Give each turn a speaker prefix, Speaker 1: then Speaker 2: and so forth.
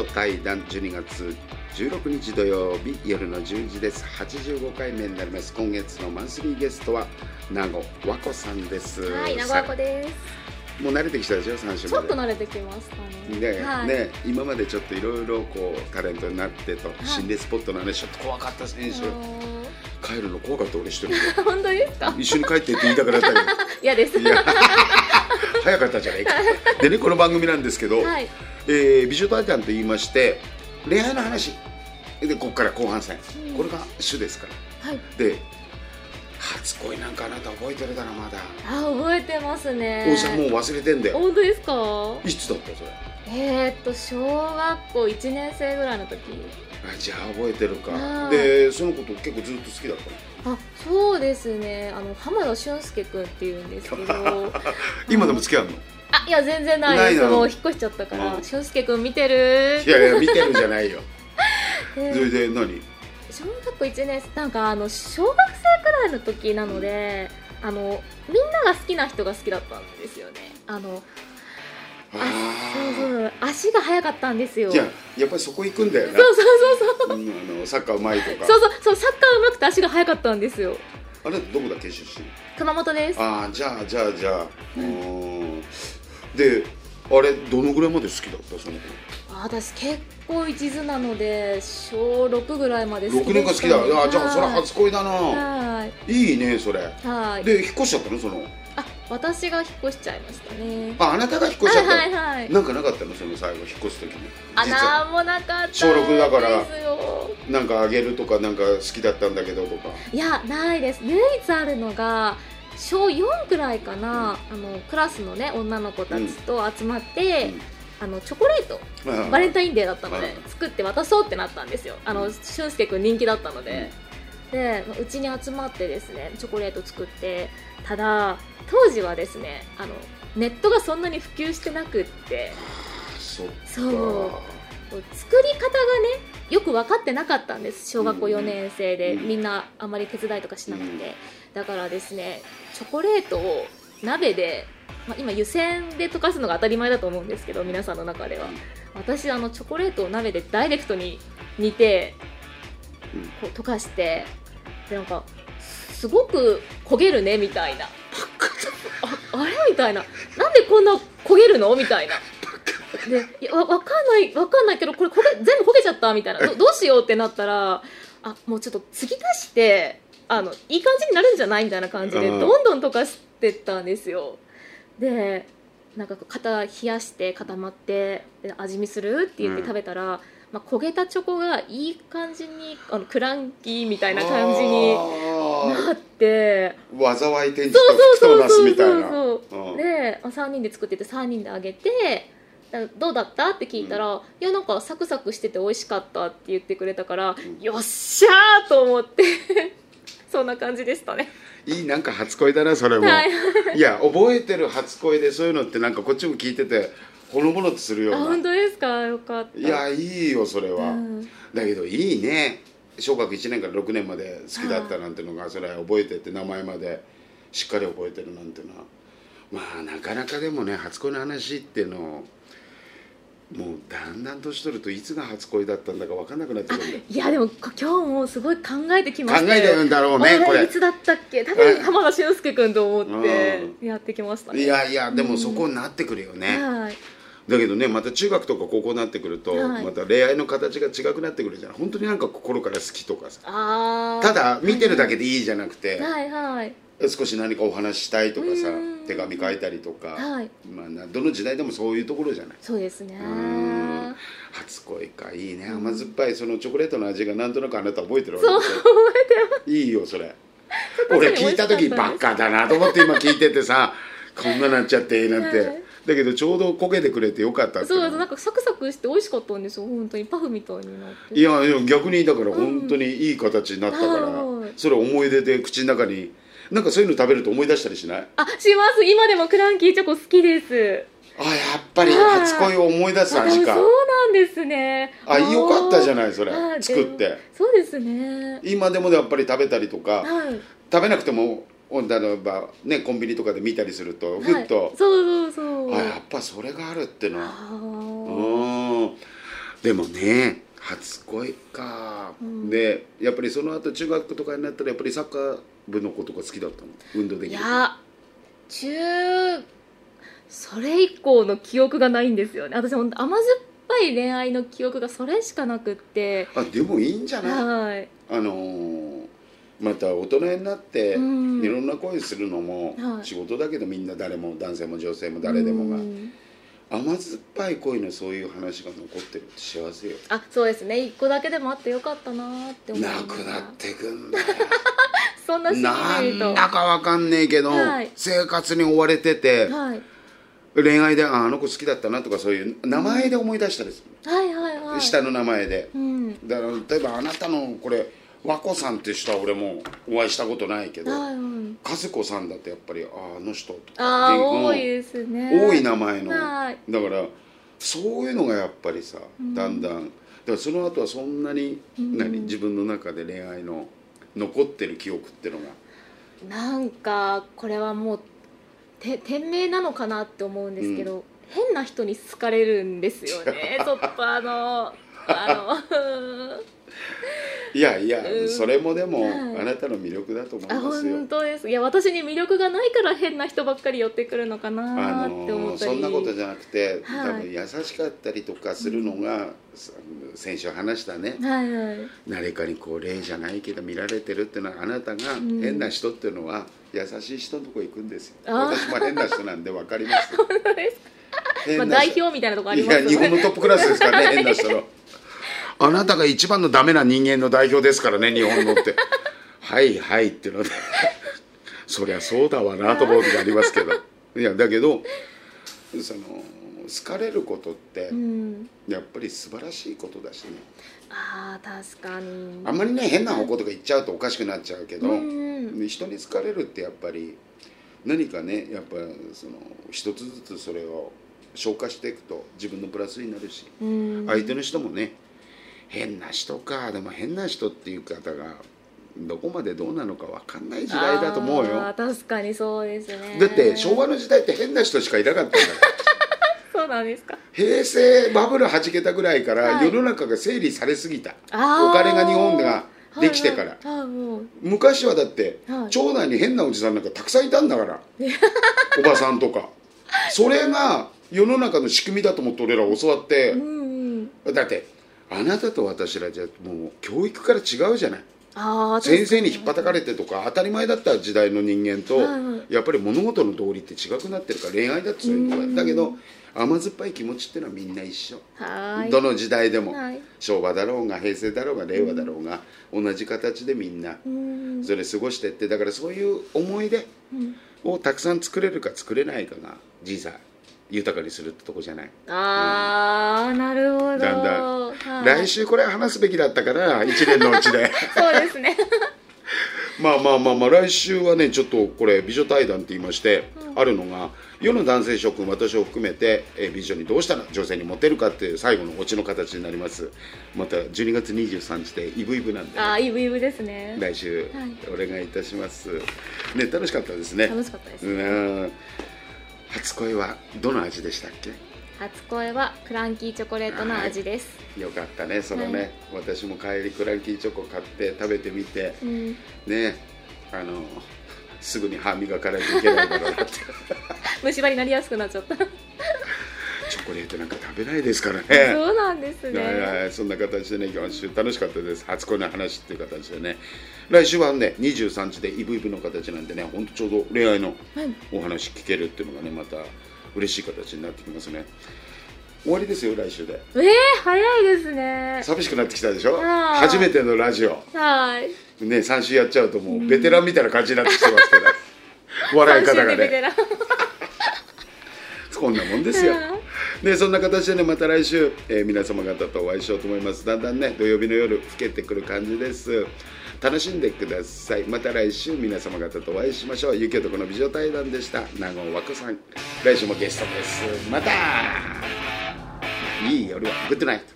Speaker 1: 女対談12月16日土曜日夜の10時です。85回目になります。今月のマンスリーゲストは名護和子さんです。
Speaker 2: はい、長和子です。
Speaker 1: もう慣れてきたでしょ？3週
Speaker 2: ちょっと慣れてきましたね。
Speaker 1: ね
Speaker 2: はい、
Speaker 1: ね今までちょっといろいろこうタレントになってと、心霊スポットの話ちょっと怖かった選手帰るの怖かった俺一人で。
Speaker 2: 本当ですか？
Speaker 1: 一緒に帰ってって言いたくなったけど。
Speaker 2: 嫌です。
Speaker 1: いや早かったじゃないか。でねこの番組なんですけど、
Speaker 2: はい。
Speaker 1: えー美女大団と言いまして恋愛の話。でここから後半戦、
Speaker 2: うん。
Speaker 1: これが主ですから。
Speaker 2: はい。
Speaker 1: で初恋なんかあなた覚えてるだろまだ、
Speaker 2: あ、覚えてますね。
Speaker 1: おじさんもう忘れてんだよ。
Speaker 2: 本当ですか？
Speaker 1: いつだったそれ？
Speaker 2: えー、っと小学校一年生ぐらいの時。
Speaker 1: あじゃあ覚えてるか。
Speaker 2: はい。
Speaker 1: でそのこと結構ずっと好きだったの？
Speaker 2: あ、そうですね。あの浜田俊介くんっていうんですけど。
Speaker 1: 今でも付き合うの？
Speaker 2: あ、いや全然ないです。もう引っ越しちゃったから。
Speaker 1: うん
Speaker 2: 俊介くん見てる？
Speaker 1: いやいや見てるじゃないよ
Speaker 2: で
Speaker 1: それで何？
Speaker 2: 小学校1年生なんかあの小学生くらいの時なのであのみんなが好きな人が好きだったんですよねあのあそうそう足が速かったんですよ。
Speaker 1: じゃあやっぱりそこ行くんだよな。
Speaker 2: そうそうそうそう。
Speaker 1: うんあのサッカーうまいとか。
Speaker 2: そうそうそうサッカー上手くて足が速かったんですよ。
Speaker 1: あれどこだっけ出身？
Speaker 2: 熊本です。
Speaker 1: ああじゃあじゃあじゃあうーん。であれどのぐらいまで好きだったその子
Speaker 2: あ私結構一途なので小6ぐらいまで好き
Speaker 1: 6
Speaker 2: で
Speaker 1: 年間好き
Speaker 2: した
Speaker 1: だ。あじゃあそれ
Speaker 2: はい
Speaker 1: 初恋だな。
Speaker 2: はい。
Speaker 1: いいねそれ。
Speaker 2: はい。
Speaker 1: で引っ越しちゃったのその？
Speaker 2: あ私が引っ越しちゃいましたね。
Speaker 1: ああなたが引っ越しちゃったの？
Speaker 2: はいはいはい。
Speaker 1: なんかなかったの？その最後引っ越す時に。
Speaker 2: あなんもなかった
Speaker 1: 小六だから
Speaker 2: よ
Speaker 1: なんかあげるとかなんか好きだったんだけどとか。
Speaker 2: いやないです。唯一あるのが小4くらいかな、あのクラスのね女の子たちと集まって、あのチョコレート。バレンタインデーだったので、
Speaker 1: うん
Speaker 2: 作って渡そうってなったんですよ。あの、俊介くん人気だったので、でうちに集まってですねチョコレート作ってただ当時はですねあのネットがそんなに普及してなくって
Speaker 1: そ
Speaker 2: う。作り方がねよく分かってなかったんです。小学校4年生で、
Speaker 1: うん。
Speaker 2: みんなあまり手伝いとかしなくて、だからですねチョコレートを鍋で、まあ、今湯煎で溶かすのが当たり前だと思うんですけど皆さんの中では。私あのチョコレートを鍋でダイレクトに煮て
Speaker 1: うん。
Speaker 2: こう溶かしてでなんかすごく焦げるねみたいなああれ？みたいな。なんでこんな焦げるの？みたいな。でいやわわかんないわかんないけどこれ焦げ全部焦げちゃった？みたいな。どどうしようってなったらあもうちょっと継ぎ足してあのいい感じになるんじゃない？みたいな感じで
Speaker 1: うん。
Speaker 2: どんどん溶かしてったんですよ。でなんかこう型冷やして固まってで味見する？って言って
Speaker 1: うん。
Speaker 2: 食べたら、まあ、焦げたチョコがいい感じにあのクランキーみたいな感じにな
Speaker 1: あ
Speaker 2: って。
Speaker 1: ー災い転じ
Speaker 2: そう
Speaker 1: と
Speaker 2: そう
Speaker 1: 福となすみたいな
Speaker 2: で3人で作ってて3人であげてだどうだったって聞いたら、いやなんかサクサクしてて美味しかったって言ってくれたから、
Speaker 1: ん
Speaker 2: よっしゃーと思ってそんな感じでしたね
Speaker 1: いいなんか初恋だなそれも、
Speaker 2: はい
Speaker 1: いや覚えてる初恋でそういうのってなんかこっちも聞いててほのぼのとするよ
Speaker 2: あ
Speaker 1: うな。
Speaker 2: 本当ですか？よかった。
Speaker 1: いやいいよそれは、
Speaker 2: うん。
Speaker 1: だけどいいね。小学1年から6年まで好きだったなんてのがそれは覚えてて名前までしっかり覚えてるなんてのは。まあなかなかでもね初恋の話っていうのをもうだんだん年取るといつが初恋だったんだか分かんなくなってくるん
Speaker 2: いやでもこ今日もすごい考えてきました
Speaker 1: 考えてるんだろうねこれ。
Speaker 2: いつだったっけ？多分浜田俊介君と思って
Speaker 1: う
Speaker 2: やってきましたね。
Speaker 1: いやいやでもそこになってくるよね、
Speaker 2: はい
Speaker 1: だけどねまた中学とか高校になってくると、
Speaker 2: はい。
Speaker 1: また恋愛の形が違くなってくるじゃん。本当になんか心から好きとかさ。ただ見てるだけでいいじゃなくて、
Speaker 2: はいはい。
Speaker 1: 少し何かお話ししたいとかさ
Speaker 2: うん。
Speaker 1: 手紙書いたりとか、
Speaker 2: はい。
Speaker 1: まあ、などの時代でもそういうところじゃない。
Speaker 2: そうですね。
Speaker 1: うん。初恋かいいね。甘酸っぱいそのチョコレートの味がなんとなくあなた覚えてるわけ
Speaker 2: そう覚えてます。
Speaker 1: ょいいよそれ。俺聞いた時バカだなと思って今聞いててさこんななっちゃってなんて、
Speaker 2: はい
Speaker 1: だけどちょうど焦げてくれてよかったって
Speaker 2: そうなんかサクサクして美味しかったんですよ本当に。パフみたいになって。
Speaker 1: いやいや逆にだから本当にいい形になったから、
Speaker 2: はい
Speaker 1: それ思い出で口の中になんかそういうの食べると思い出したりしない？
Speaker 2: あします。今でもクランキーチョコ好きです。
Speaker 1: あやっぱり初恋を思い出す
Speaker 2: あ
Speaker 1: 味か
Speaker 2: そうなんですね。
Speaker 1: あよかったじゃ
Speaker 2: ない
Speaker 1: ないそれ作って。
Speaker 2: そうですね。
Speaker 1: 今でもやっぱり食べたりとか
Speaker 2: はい。
Speaker 1: 食べなくてもお例えばねコンビニとかで見たりするとふ
Speaker 2: はい。
Speaker 1: っと、
Speaker 2: そうそうそう。
Speaker 1: あやっぱそれがあるっての。はでもね初恋か、
Speaker 2: うん。
Speaker 1: でやっぱりその後中学とかになったらやっぱりサッカー部のことが好きだったの？運動できる
Speaker 2: いや中それ以降の記憶がないんですよね。私本当甘酸っぱい恋愛の記憶がそれしかなくって。
Speaker 1: あでもいいんじゃない？
Speaker 2: はい。
Speaker 1: あのーまた大人になってい
Speaker 2: うん。
Speaker 1: ろんな恋するのも
Speaker 2: はい。
Speaker 1: 仕事だけどみんな誰も男性も女性も誰でもが
Speaker 2: うん。
Speaker 1: 甘酸っぱい恋のそういう話が残ってるって幸せよ。
Speaker 2: あそうですね。一個だけでもあってよかったなーって思
Speaker 1: な。くなってくんだよ。
Speaker 2: そんな
Speaker 1: なんだかわかんねえけど、
Speaker 2: はい。
Speaker 1: 生活に追われてて、
Speaker 2: はい。
Speaker 1: 恋愛でああの子好きだったなとかそういう名前で思い出したりする、
Speaker 2: はいはいはい。
Speaker 1: 下の名前で。
Speaker 2: うん。
Speaker 1: だから例えばあなたのこれ和子さんって人は俺もお会いしたことないけど和子さんだってやっぱりあの人とか
Speaker 2: 多いですね。
Speaker 1: 多い名前の。
Speaker 2: はい。
Speaker 1: だからそういうのがやっぱりさ、だんだん。だからその後はそんなに、
Speaker 2: うん。
Speaker 1: 何自分の中で恋愛の残ってる記憶っていうのが。
Speaker 2: なんかこれはもうて天命なのかなって思うんですけど、変な人に好かれるんですよね。ちょっとあのあの
Speaker 1: いやいや、
Speaker 2: うん。
Speaker 1: それもでも、
Speaker 2: はい。
Speaker 1: あなたの魅力だと思い
Speaker 2: あ
Speaker 1: ますよ。
Speaker 2: 本当です。いや私に魅力がないから変な人ばっかり寄ってくるのか
Speaker 1: あ
Speaker 2: な
Speaker 1: の
Speaker 2: って思ったり、
Speaker 1: そんなことじゃなくて、
Speaker 2: はい。
Speaker 1: 多分優しかったりとかするのが、さ先週話したね、
Speaker 2: はいはい。
Speaker 1: 誰かにこう霊じゃないけど見られてるっていうのはあなたが
Speaker 2: ん。
Speaker 1: 変な人っていうのは優しい人のとこ行くんですよ、私も変な人なんで分かります。
Speaker 2: 本当ですか、まあ、代表みたいなとこあり
Speaker 1: い
Speaker 2: ます
Speaker 1: や日本のトップクラスですからね変な人のあなたが一番のダメな人間の代表ですからね日本のって。はいはいっていうので。そりゃそうだわなと思う時ありますけど。いやだけどその好かれることって
Speaker 2: うん。
Speaker 1: やっぱり素晴らしいことだしね。
Speaker 2: ああ確かに。
Speaker 1: あんまりね変な方向とか言っちゃうとおかしくなっちゃうけど、
Speaker 2: うん。
Speaker 1: 人に好かれるってやっぱり何かねやっぱその一つずつそれを消化していくと自分のプラスになるし、
Speaker 2: うん。
Speaker 1: 相手の人もね変な人か。でも変な人っていう方がどこまでどうなのか分かんない時代だと思うよ。
Speaker 2: 確かにそうですね。
Speaker 1: だって昭和の時代って変な人しかいなかったんだから。
Speaker 2: そうなんですか。
Speaker 1: 平成バブルはじけたぐらいから
Speaker 2: はい。
Speaker 1: 世の中が整理されすぎた、お金が日本ができてから、
Speaker 2: はいはい
Speaker 1: 昔はだって、
Speaker 2: はい。
Speaker 1: 町内に変なおじさんなんかたくさんいたんだから。おばさんとか。それが世の中の仕組みだと思って俺ら教わって、
Speaker 2: うんうん。
Speaker 1: だってあなたと私らじゃもう教育から違うじゃない。先生に引っ叩かれてとか当たり前だった時代の人間と、やっぱり物事の道理って違くなってるから恋愛だってそういうのが。だけど甘酸っぱい気持ちっていうのはみんな一緒、どの時代でも、
Speaker 2: はい。
Speaker 1: 昭和だろうが平成だろうが令和だろうが、同じ形でみんな
Speaker 2: うん。
Speaker 1: それ過ごしてってだからそういう思い出
Speaker 2: うん。
Speaker 1: をたくさん作れるか作れないかが人生豊かにするってとこじゃない、
Speaker 2: ああなるほど。
Speaker 1: だんだ
Speaker 2: はい。
Speaker 1: 来週これ話すべきだったから1年のうちで。
Speaker 2: そうですね。
Speaker 1: まあまあまあまあ来週はねちょっとこれ美女対談って言いまして、あるのが世の男性諸君私を含めて、えー美女にどうしたら女性にモテるかっていう最後のオチの形になります。また12月23日でイブイブなんでね、
Speaker 2: ああイブイブですね。
Speaker 1: 来週
Speaker 2: はい。
Speaker 1: お願いいたします、ね楽しかったですね。
Speaker 2: 楽しかったです
Speaker 1: うん初恋はどの味でしたっけ？
Speaker 2: 初恋はクランキーチョコレートの味です、
Speaker 1: よかったねそのね、私も帰りクランキーチョコ買って食べてみて
Speaker 2: うん。
Speaker 1: ねあのすぐに歯磨かないといけないだろうなって。
Speaker 2: 虫歯になりやすくなっちゃった
Speaker 1: チョコレートなんか食べないですからね。
Speaker 2: そうなんです
Speaker 1: はいは
Speaker 2: ね
Speaker 1: いそんな形でね今週楽しかったです。初恋の話っていう形でね。来週はね23時でイブイブの形なんでねほんとちょうど恋愛の
Speaker 2: はい。
Speaker 1: お話聞けるっていうのがねまた嬉しい形になってきますね。終わりですよ来週で。
Speaker 2: えー、早いですね。
Speaker 1: 寂しくなってきたでしょ？初めてのラジオ。
Speaker 2: はい。
Speaker 1: ね3週やっちゃうともうベテランみたいな感じになってきてますけど。笑い方がね。こんなもんですよ でそんな形でねまた来週、えー皆様方とお会いしようと思います。だんだんね土曜日の夜更けてくる感じです。楽しんでください。また来週皆様方とお会いしましょう。ゆきおとこの美女対談でした。名護和子さん。来週もゲストです。またいい夜は。グッドナイト